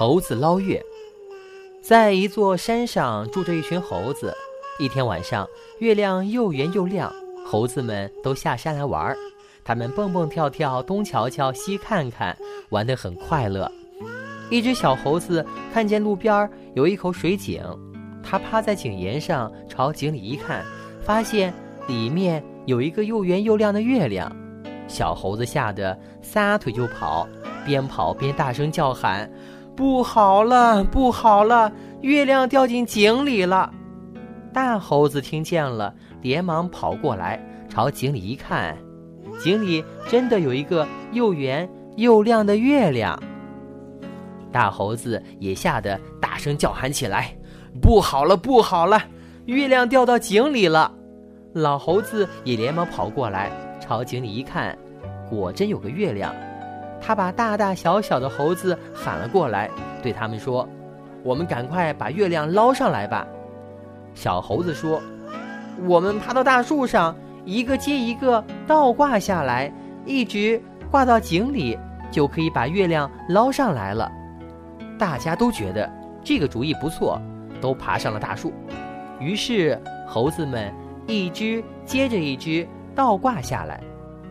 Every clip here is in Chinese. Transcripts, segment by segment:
猴子捞月，在一座山上住着一群猴子。一天晚上，月亮又圆又亮，猴子们都下山来玩儿。他们蹦蹦跳跳，东瞧瞧，西看看，玩得很快乐。一只小猴子看见路边有一口水井，它趴在井沿上，朝井里一看，发现里面有一个又圆又亮的月亮。小猴子吓得撒腿就跑，边跑边大声叫喊。不好了，不好了！月亮掉进井里了。大猴子听见了，连忙跑过来，朝井里一看，井里真的有一个又圆又亮的月亮。大猴子也吓得大声叫喊起来：“不好了，不好了！月亮掉到井里了！”老猴子也连忙跑过来，朝井里一看，果真有个月亮。他把大大小小的猴子喊了过来，对他们说：“我们赶快把月亮捞上来吧。”小猴子说：“我们爬到大树上，一个接一个倒挂下来，一直挂到井里，就可以把月亮捞上来了。”大家都觉得这个主意不错，都爬上了大树。于是猴子们一只接着一只倒挂下来，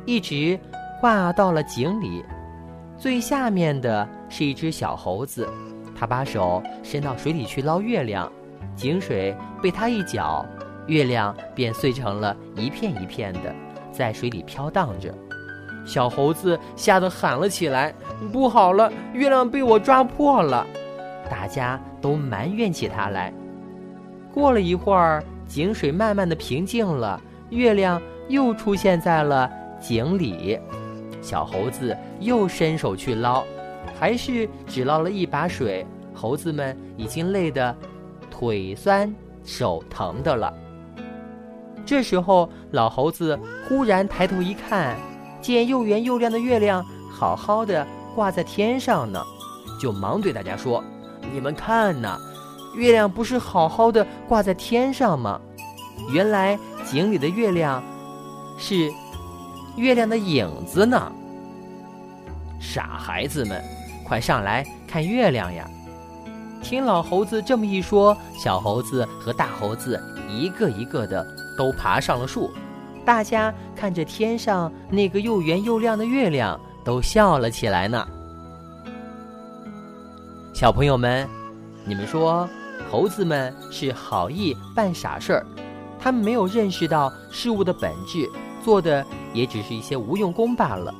一直挂到了井里。最下面的是一只小猴子，它把手伸到水里去捞月亮，井水被它一搅，月亮便碎成了一片一片的，在水里飘荡着。小猴子吓得喊了起来：“不好了，月亮被我抓破了！”大家都埋怨起它来。过了一会儿，井水慢慢的平静了，月亮又出现在了井里。小猴子又伸手去捞，还是只捞了一把水。猴子们已经累得腿酸手疼的了。这时候，老猴子忽然抬头一看，见又圆又亮的月亮好好的挂在天上呢，就忙对大家说：“你们看呐，月亮不是好好的挂在天上吗？原来井里的月亮是……”月亮的影子呢？傻孩子们，快上来看月亮呀！听老猴子这么一说，小猴子和大猴子一个一个的都爬上了树。大家看着天上那个又圆又亮的月亮，都笑了起来呢。小朋友们，你们说，猴子们是好意办傻事儿，他们没有认识到事物的本质。做的也只是一些无用功罢了。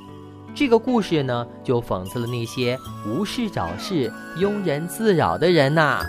这个故事呢，就讽刺了那些无事找事、庸人自扰的人呐。